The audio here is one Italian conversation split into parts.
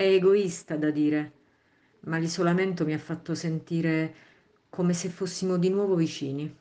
È egoista da dire, ma l'isolamento mi ha fatto sentire come se fossimo di nuovo vicini.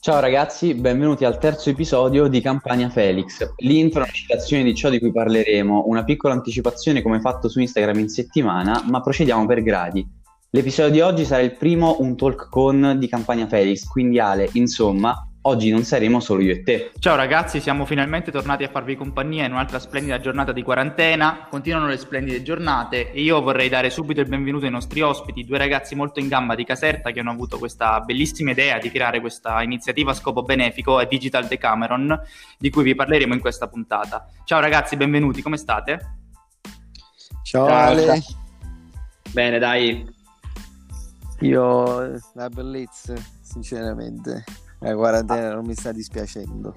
Ciao ragazzi, benvenuti al terzo episodio di Campania Felix. L'intro è una citazione di ciò di cui parleremo, una piccola anticipazione come fatto su Instagram in settimana, ma procediamo per gradi. L'episodio di oggi sarà il primo un talk con di Campania Felix, quindi Ale, insomma, Oggi non saremo solo io e te. Ciao ragazzi, siamo finalmente tornati a farvi compagnia in un'altra splendida giornata di quarantena. Continuano le splendide giornate e io vorrei dare subito il benvenuto ai nostri ospiti, due ragazzi molto in gamba di Caserta che hanno avuto questa bellissima idea di creare questa iniziativa a scopo benefico, è Digital Decameron, di cui vi parleremo in questa puntata. Ciao ragazzi, benvenuti, come state? Ciao, Ciao Ale. Bene, dai. Io la bellezza, sinceramente. La quarantena non mi sta dispiacendo.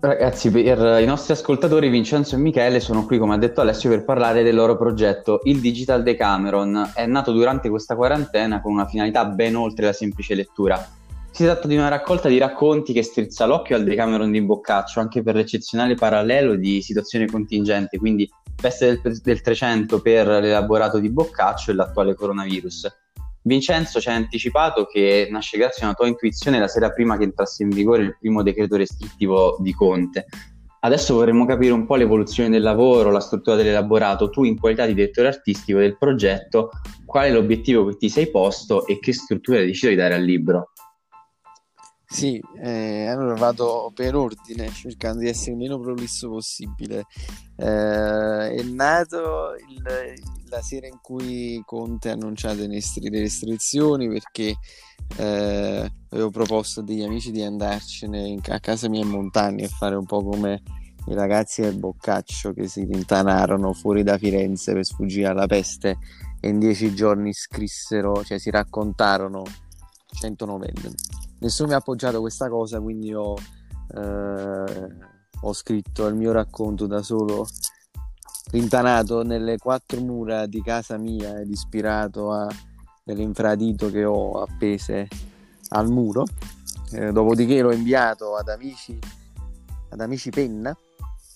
Ragazzi, per i nostri ascoltatori, Vincenzo e Michele sono qui, come ha detto Alessio, per parlare del loro progetto, il Digital Decameron. È nato durante questa quarantena con una finalità ben oltre la semplice lettura. Si tratta di una raccolta di racconti che strizza l'occhio al Decameron di Boccaccio, anche per l'eccezionale parallelo di situazione contingente, quindi peste del, del 300 per l'elaborato di Boccaccio e l'attuale coronavirus. Vincenzo ci ha anticipato che nasce grazie a una tua intuizione la sera prima che entrasse in vigore il primo decreto restrittivo di Conte. Adesso vorremmo capire un po' l'evoluzione del lavoro, la struttura dell'elaborato. Tu, in qualità di direttore artistico del progetto, qual è l'obiettivo che ti sei posto e che struttura hai deciso di dare al libro? Sì, eh, allora vado per ordine, cercando di essere il meno prolisso possibile. Eh, è nato il, la sera in cui Conte ha annunciato le restrizioni perché eh, avevo proposto a degli amici di andarcene in, a casa mia in montagna e fare un po' come i ragazzi del Boccaccio che si rintanarono fuori da Firenze per sfuggire alla peste e in dieci giorni scrissero, cioè si raccontarono 100 novelle nessuno mi ha appoggiato questa cosa, quindi ho, eh, ho scritto il mio racconto da solo, rintanato nelle quattro mura di casa mia ed ispirato a dell'infradito che ho appese al muro. Eh, dopodiché l'ho inviato ad amici, ad amici penna,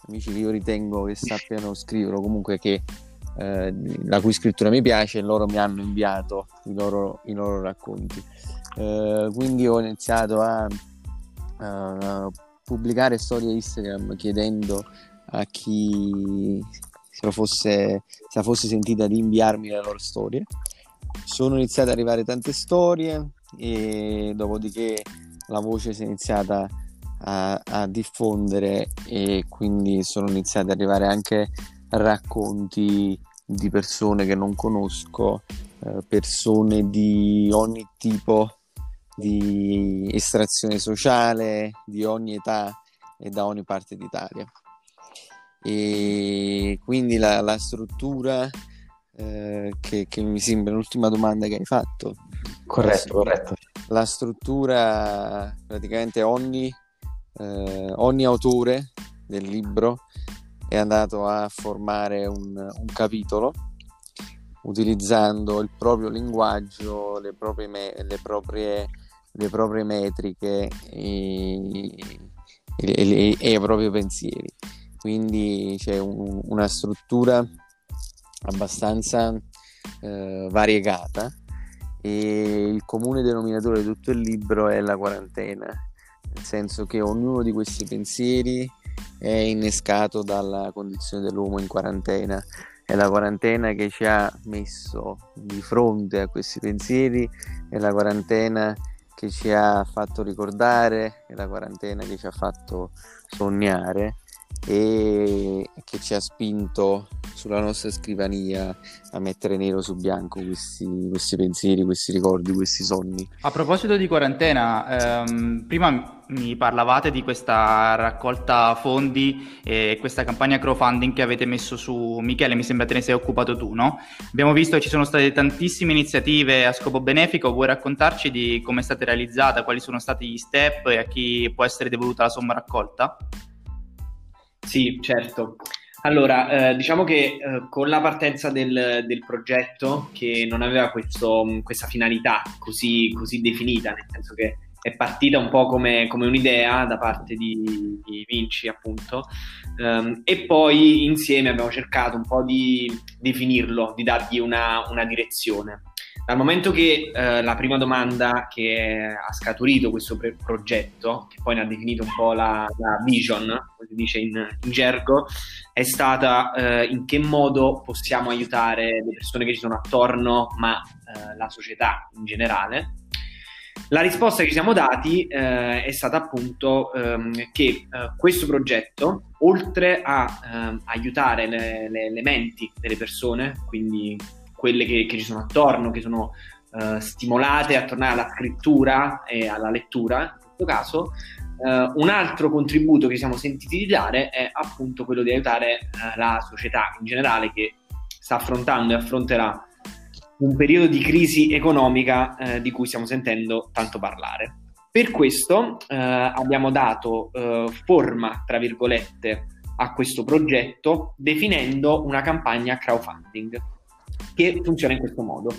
amici che io ritengo che sappiano scrivere, comunque che eh, la cui scrittura mi piace, e loro mi hanno inviato i loro, i loro racconti. Eh, quindi ho iniziato a, a, pubblicare storie Instagram chiedendo a chi se fosse, se fosse sentita di inviarmi le loro storie. Sono iniziate ad arrivare tante storie e dopodiché la voce si è iniziata a, a diffondere e quindi sono iniziati ad arrivare anche racconti di persone che non conosco, eh, persone di ogni tipo di estrazione sociale di ogni età e da ogni parte d'Italia. E quindi la, la struttura eh, che, che, mi sembra l'ultima domanda che hai fatto. Corretto, la, corretto. La struttura, praticamente ogni, eh, ogni autore del libro è andato a formare un, un capitolo utilizzando il proprio linguaggio, le proprie, me- le proprie le proprie metriche e, e, e, e i propri pensieri. Quindi c'è un, una struttura abbastanza eh, variegata e il comune denominatore di tutto il libro è la quarantena, nel senso che ognuno di questi pensieri è innescato dalla condizione dell'uomo in quarantena. È la quarantena che ci ha messo di fronte a questi pensieri, è la quarantena che ci ha fatto ricordare, la quarantena che ci ha fatto sognare e che ci ha spinto sulla nostra scrivania a mettere nero su bianco questi, questi pensieri, questi ricordi, questi sogni. A proposito di quarantena, ehm, prima mi parlavate di questa raccolta fondi e questa campagna crowdfunding che avete messo su Michele, mi sembra te ne sei occupato tu, no? Abbiamo visto che ci sono state tantissime iniziative a scopo benefico, vuoi raccontarci di come è stata realizzata, quali sono stati gli step e a chi può essere devoluta la somma raccolta? Sì, certo. Allora, eh, diciamo che eh, con la partenza del, del, progetto, che non aveva questo, questa finalità così, così, definita, nel senso che è partita un po' come, come un'idea da parte di, di Vinci, appunto, um, e poi insieme abbiamo cercato un po' di definirlo, di dargli una, una direzione. Dal momento che eh, la prima domanda che ha scaturito questo pre- progetto, che poi ne ha definito un po' la, la vision, come si dice in, in gergo, è stata eh, in che modo possiamo aiutare le persone che ci sono attorno, ma eh, la società in generale. La risposta che ci siamo dati eh, è stata appunto ehm, che eh, questo progetto, oltre a ehm, aiutare le, le, le menti delle persone, quindi quelle che, che ci sono attorno, che sono uh, stimolate a tornare alla scrittura e alla lettura, in questo caso, uh, un altro contributo che siamo sentiti di dare è appunto quello di aiutare uh, la società in generale che sta affrontando e affronterà un periodo di crisi economica di cui stiamo sentendo tanto parlare. Per questo abbiamo dato forma, tra virgolette, a questo progetto definendo una campagna crowdfunding che funziona in questo modo.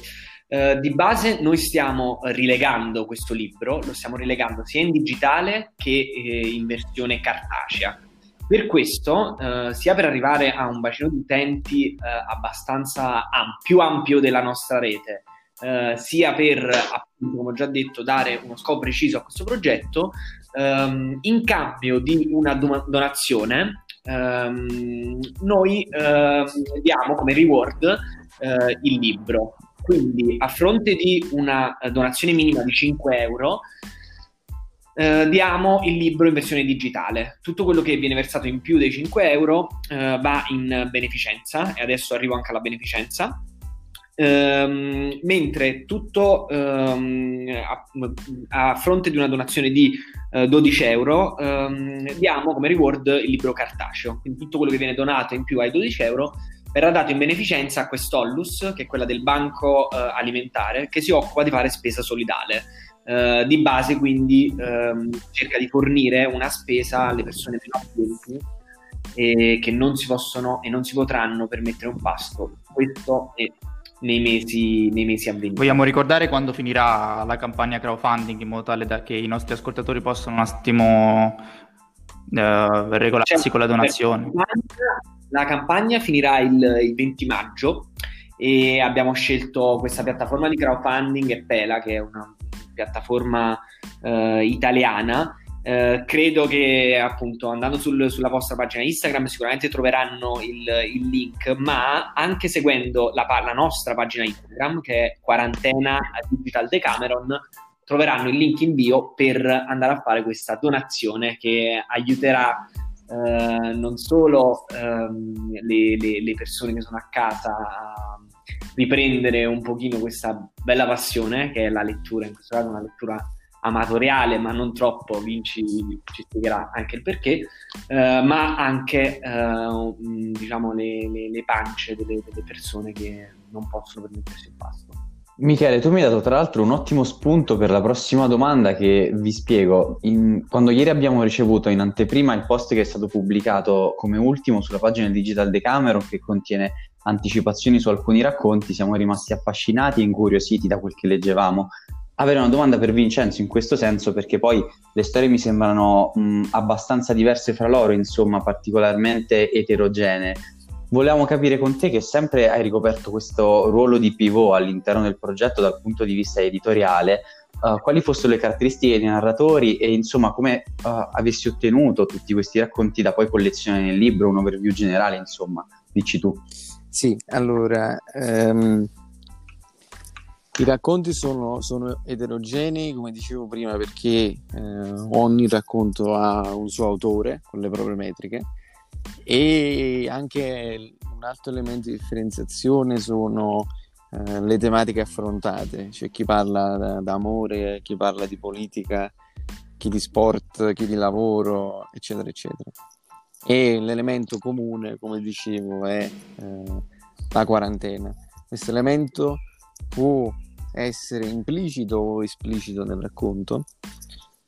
Uh, di base noi stiamo rilegando questo libro, lo stiamo rilegando sia in digitale che eh, in versione cartacea. Per questo, uh, sia per arrivare a un bacino di utenti uh, abbastanza am- più ampio della nostra rete, sia per, appunto, come ho già detto, dare uno scopo preciso a questo progetto, um, in cambio di una do- donazione, um, noi diamo come reward eh, il libro. Quindi a fronte di una eh, donazione minima di 5 euro, eh, diamo il libro in versione digitale. Tutto quello che viene versato in più dei 5 euro eh, va in beneficenza, e adesso arrivo anche alla beneficenza. Um, mentre tutto um, a, a, fronte di una donazione di uh, 12 euro um, diamo come reward il libro cartaceo quindi tutto quello che viene donato in più ai 12 euro verrà dato in beneficenza a quest'Ollus, che è quella del banco eh, alimentare, che si occupa di fare spesa solidale. Eh, di base quindi ehm, cerca di fornire una spesa alle persone meno abbienti e che non si possono e non si potranno permettere un pasto. Questo è nei mesi, nei mesi a venire. Vogliamo ricordare quando finirà la campagna crowdfunding in modo tale da che i nostri ascoltatori possano un attimo uh, regolarsi certo, con la donazione? Certo. La campagna finirà il, il 20 maggio e abbiamo scelto questa piattaforma di crowdfunding e Pela, che è una piattaforma eh, italiana. Eh, credo che appunto andando sul, sulla vostra pagina Instagram sicuramente troveranno il, il link, ma anche seguendo la, la, nostra pagina Instagram che è quarantena digital Decameron troveranno il link in bio per andare a fare questa donazione che aiuterà eh, non solo ehm, le, le, le, persone che sono a casa a riprendere un pochino questa bella passione che è la lettura, in questo caso una lettura amatoriale ma non troppo, Vinci ci spiegherà anche il perché, eh, ma anche eh, diciamo le, le, le pance delle, delle persone che non possono permettersi il pasto. Michele, tu mi hai dato tra l'altro un ottimo spunto per la prossima domanda che vi spiego. In, quando ieri abbiamo ricevuto in anteprima il post che è stato pubblicato come ultimo sulla pagina Digital Decameron che contiene anticipazioni su alcuni racconti, siamo rimasti affascinati e incuriositi da quel che leggevamo. Avere una domanda per Vincenzo in questo senso perché poi le storie mi sembrano mh, abbastanza diverse fra loro, insomma particolarmente eterogenee volevamo capire con te che sempre hai ricoperto questo ruolo di pivot all'interno del progetto dal punto di vista editoriale, uh, quali fossero le caratteristiche dei narratori e insomma come uh, avessi ottenuto tutti questi racconti da poi collezionare nel libro, un overview generale, insomma, dici tu. Sì, allora, um, i racconti sono, sono, eterogenei, come dicevo prima, perché eh, ogni racconto ha un suo autore con le proprie metriche e anche un altro elemento di differenziazione sono eh, le tematiche affrontate, c'è chi parla d'amore, chi parla di politica, chi di sport, chi di lavoro, eccetera, eccetera. E l'elemento comune, come dicevo, è eh, la quarantena. Questo elemento può essere implicito o esplicito nel racconto.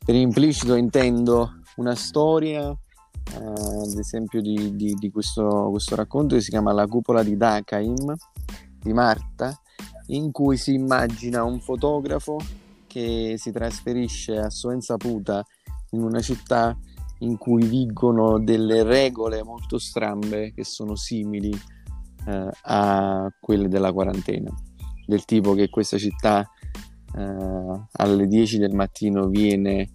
Per implicito intendo una storia eh, ad esempio di, di, di questo, questo, racconto che si chiama La cupola di Dakaim di Marta, in cui si immagina un fotografo che si trasferisce a sua insaputa in una città in cui vigono delle regole molto strambe che sono simili eh, a quelle della quarantena, del tipo che questa città eh, alle 10 del mattino viene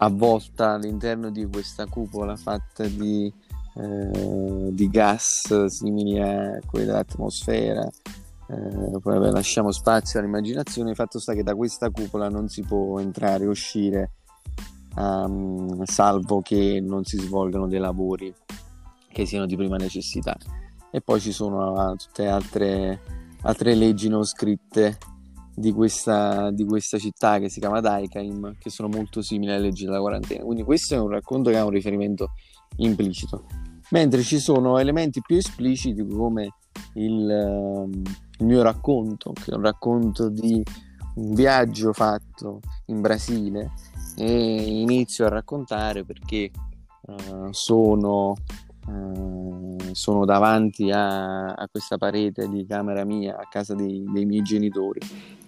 avvolta all'interno di questa cupola fatta di, eh, di gas simili a quelli dell'atmosfera. Eh, poi lasciamo spazio all'immaginazione. Il fatto sta che da questa cupola non si può entrare uscire, um, salvo che non si svolgano dei lavori che siano di prima necessità. E poi ci sono uh, tutte altre, altre leggi non scritte di questa, di questa città che si chiama Daikaim, che sono molto simili alle leggi della quarantena. Quindi questo è un racconto che ha un riferimento implicito. Mentre ci sono elementi più espliciti come il, ehm, il mio racconto, che è un racconto di un viaggio fatto in Brasile e inizio a raccontare perché uh, sono, uh, sono, davanti a, a, questa parete di camera mia a casa dei, dei miei genitori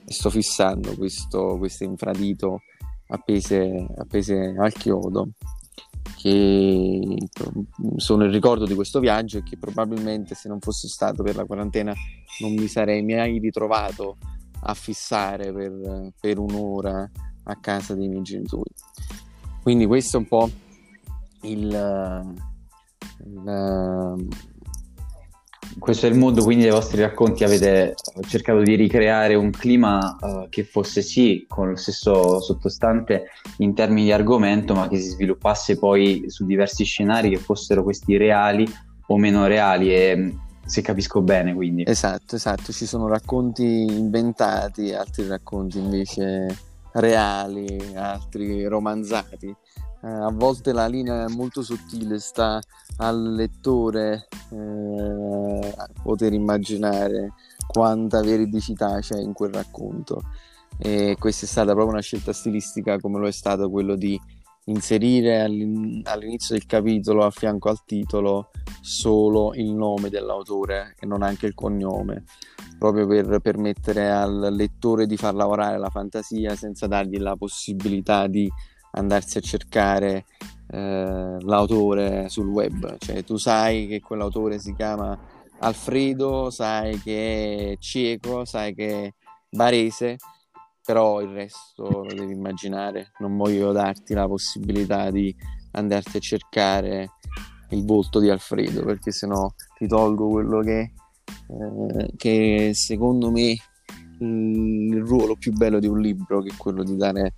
sto fissando questo, questo infradito appese, appese al chiodo che sono il ricordo di questo viaggio e che probabilmente se non fosse stato per la quarantena non mi sarei mai ritrovato a fissare per, per un'ora a casa dei miei genitori. Quindi questo è un po' il, il questo è il modo quindi dei vostri racconti. Avete cercato di ricreare un clima uh, che fosse sì con lo stesso sottostante in termini di argomento ma che si sviluppasse poi su diversi scenari che fossero questi reali o meno reali e se capisco bene quindi. Esatto esatto. Ci sono racconti inventati altri racconti invece reali altri romanzati eh, a volte la linea è molto sottile, sta al lettore eh, poter immaginare quanta veridicità c'è in quel racconto. E questa è stata proprio una scelta stilistica, come lo è stato quello di inserire all'in- all'inizio del capitolo a fianco al titolo solo il nome dell'autore e non anche il cognome, proprio per permettere al lettore di far lavorare la fantasia senza dargli la possibilità di andarsi a cercare eh, l'autore sul web, cioè tu sai che quell'autore si chiama Alfredo, sai che è cieco, sai che è barese, però il resto lo devi immaginare, non voglio darti la possibilità di andarti a cercare il volto di Alfredo perché sennò ti tolgo quello che, eh, che secondo me il ruolo più bello di un libro che è quello di dare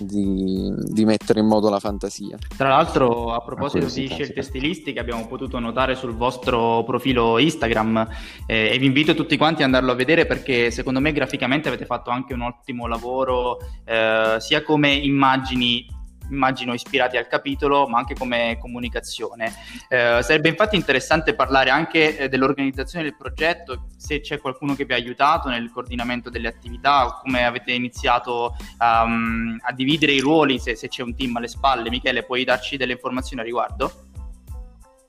di, di, mettere in modo la fantasia. Tra l'altro, a proposito di scelte stilistiche, abbiamo potuto notare sul vostro profilo Instagram eh, e vi invito tutti quanti ad andarlo a vedere perché secondo me graficamente avete fatto anche un ottimo lavoro, eh, sia come immagini immagino ispirati al capitolo, ma anche come comunicazione. Eh, sarebbe infatti interessante parlare anche eh, dell'organizzazione del progetto, se c'è qualcuno che vi ha aiutato nel coordinamento delle attività, come avete iniziato um, a dividere i ruoli, se, se c'è un team alle spalle. Michele, puoi darci delle informazioni a riguardo?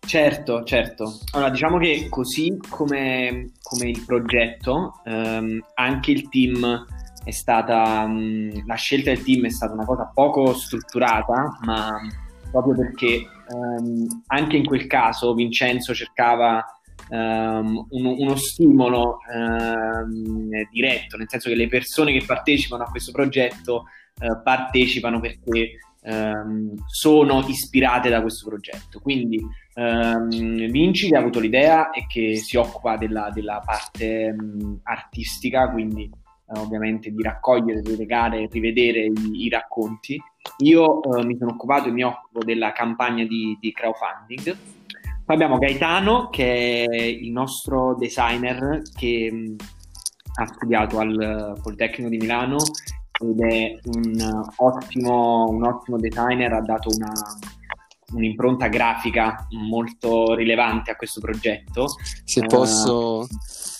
Certo, certo. Allora, diciamo che così come, come il progetto, ehm, anche il team è stata mh, la scelta del team è stata una cosa poco strutturata, ma proprio perché um, anche in quel caso Vincenzo cercava um, uno, uno, stimolo um, diretto, nel senso che le persone che partecipano a questo progetto uh, partecipano perché sono ispirate da questo progetto. Quindi Vinci che ha avuto l'idea e che si occupa della, della parte artistica, quindi eh, ovviamente di raccogliere, delegare e rivedere i, i, racconti. Io eh, mi sono occupato e mi occupo della campagna di, di crowdfunding. Poi abbiamo Gaetano, che è il nostro designer che mh, mm, ha studiato al Politecnico di Milano ed è un ottimo, un ottimo designer, ha dato una, un'impronta grafica molto rilevante a questo progetto. Se posso uh,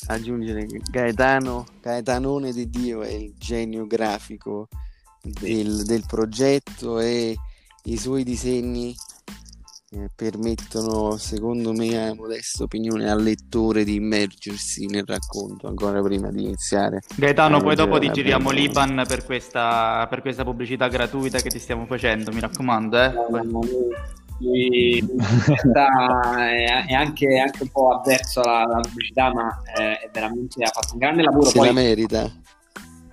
aggiungere che Gaetano, Gaetanone di Dio è il genio grafico del, del progetto e i suoi disegni eh, permettono, secondo me, a modesta opinione, al lettore di immergersi nel racconto ancora prima di iniziare. Gaetano, poi dopo ti giriamo beh, l'Iban per questa, per questa pubblicità gratuita che ti stiamo facendo, mi raccomando. Eh. Lui in realtà è, è anche, anche un po' avverso alla, pubblicità, ma eh, è veramente, ha fatto un grande lavoro. Se Poi, la merita.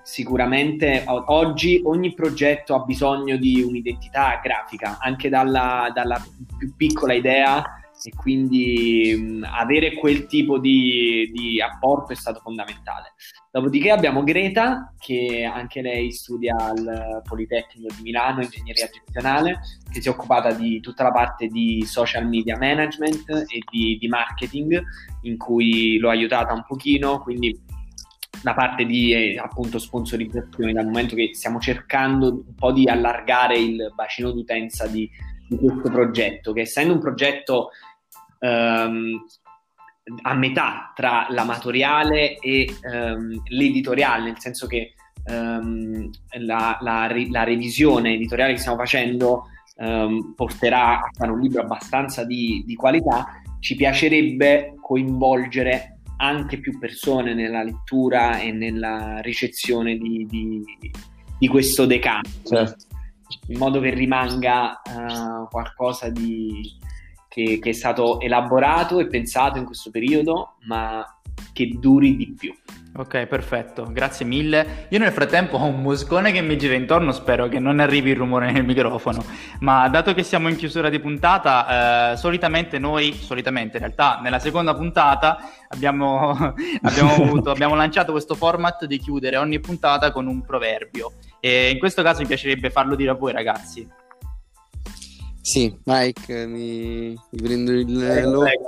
sicuramente oggi ogni progetto ha bisogno di un'identità grafica, anche dalla, dalla più piccola idea e quindi mh, avere quel tipo di, di apporto è stato fondamentale. Dopodiché abbiamo Greta, che anche lei studia al Politecnico di Milano, ingegneria gestionale, che si è occupata di tutta la parte di social media management e di, di marketing, in cui l'ho aiutata un pochino, quindi la parte di eh, appunto sponsorizzazione dal momento che stiamo cercando un po' di allargare il bacino d'utenza di, di questo progetto che essendo un progetto ehm, a metà tra l'amatoriale e ehm, l'editoriale nel senso che ehm, la, la la revisione editoriale che stiamo facendo ehm, porterà a fare un libro abbastanza di, di qualità ci piacerebbe coinvolgere anche più persone nella lettura e nella ricezione di, di- di questo decano, Certo. in modo che rimanga eh, qualcosa di, che, che è stato elaborato e pensato in questo periodo, ma che duri di più. Ok, perfetto, grazie mille. Io nel frattempo ho un moscone che mi gira intorno, spero che non arrivi il rumore nel microfono. Ma dato che siamo in chiusura di puntata, eh, solitamente noi, solitamente in realtà nella seconda puntata abbiamo, abbiamo, avuto- abbiamo lanciato questo format di chiudere ogni puntata con un proverbio. E in questo caso mi piacerebbe farlo dire a voi ragazzi. Sì, Mike, mi, mi prendo il- Prego, lo- prego.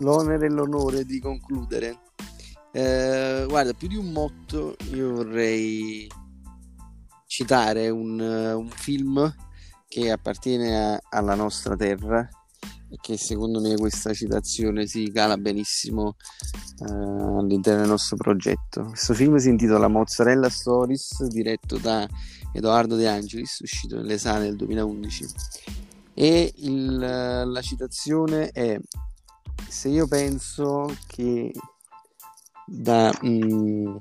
l'onere e l'onore di concludere. Eh, guarda, più di un motto, io vorrei citare un, eh, un film che appartiene a- alla nostra terra e che secondo me questa citazione si cala benissimo eh, all'interno del nostro progetto. Questo film si intitola Mozzarella Stories, diretto da Edoardo De Angelis, uscito nelle sale nel 2011. E il- la citazione è: Se io penso che da. mm,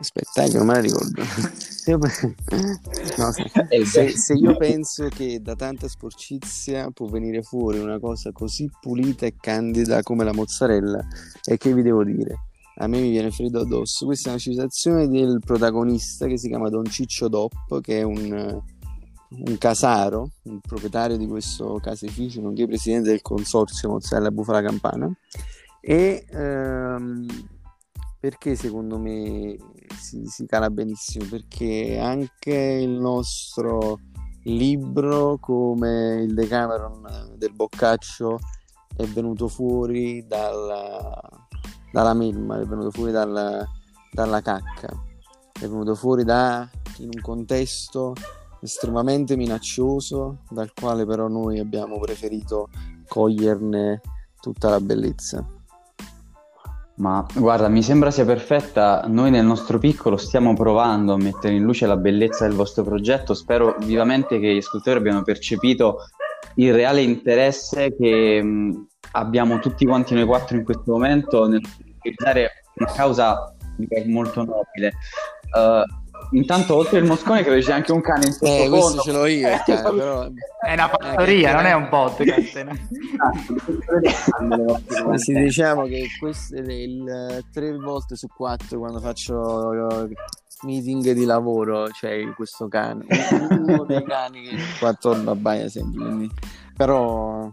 aspetta, eh, che non me la ricordo. Se io, no, Eh, se- se io penso che da tanta sporcizia può venire fuori una cosa così pulita e candida come la mozzarella, e che vi devo dire? A me mi viene freddo addosso. Questa è una citazione del protagonista che si chiama Don Ciccio Dop, che è un, un casaro, un proprietario di questo caseificio, nonché presidente del consorzio Mozzarella Bufala Campana. E ehm, perché secondo me si, si cala benissimo? Perché anche il nostro libro, come il Decameron del Boccaccio, è venuto fuori dalla, dalla melma, è venuto fuori dalla, dalla cacca, è venuto fuori da in un contesto estremamente minaccioso, dal quale però noi abbiamo preferito coglierne tutta la bellezza. Ma guarda, mi sembra sia perfetta. Noi nel nostro piccolo stiamo provando a mettere in luce la bellezza del vostro progetto. Spero vivamente che gli ascoltatori abbiano percepito il reale interesse che mh, abbiamo tutti quanti noi quattro in questo momento nel utilizzare una causa molto nobile. Eh, intanto, oltre il moscone, credo sia anche un cane in Eh, sottofondo. questo ce l'ho io, il cane, però È una fattoria, non è un podcast. Esatto, Sì, diciamo che questo è il tre volte su quattro quando faccio eh, meeting di lavoro c'è questo cane, uno dei cani che qua attorno abbaia sempre, quindi- però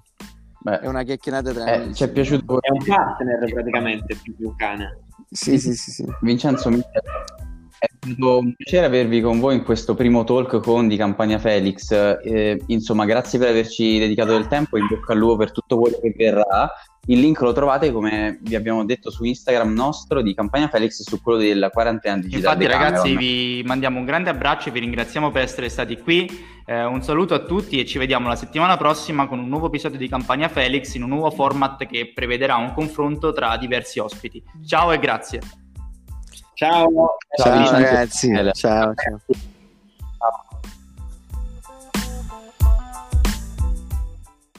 Beh, è una chiacchierata tra eh, ci è piaciuto È un partner praticamente più che un cane. Sì, sì, sì, sì. Vincenzo, mi- stato un piacere avervi con voi in questo primo talk con di Campagna Felix. Eh, insomma, grazie per averci dedicato del tempo, in bocca al lupo per tutto quello che verrà. Il link lo trovate, come vi abbiamo detto, su Instagram nostro di Campagna Felix e su quello della quarantena digitale. Infatti, ragazzi, vi mandiamo un grande abbraccio e vi ringraziamo per essere stati qui. Eh, un saluto a tutti e ci vediamo la settimana prossima con un nuovo episodio di Campagna Felix in un nuovo format che prevederà un confronto tra diversi ospiti. Ciao e grazie. Ciao. Ciao, Ciao ragazzi, ciao, ciao.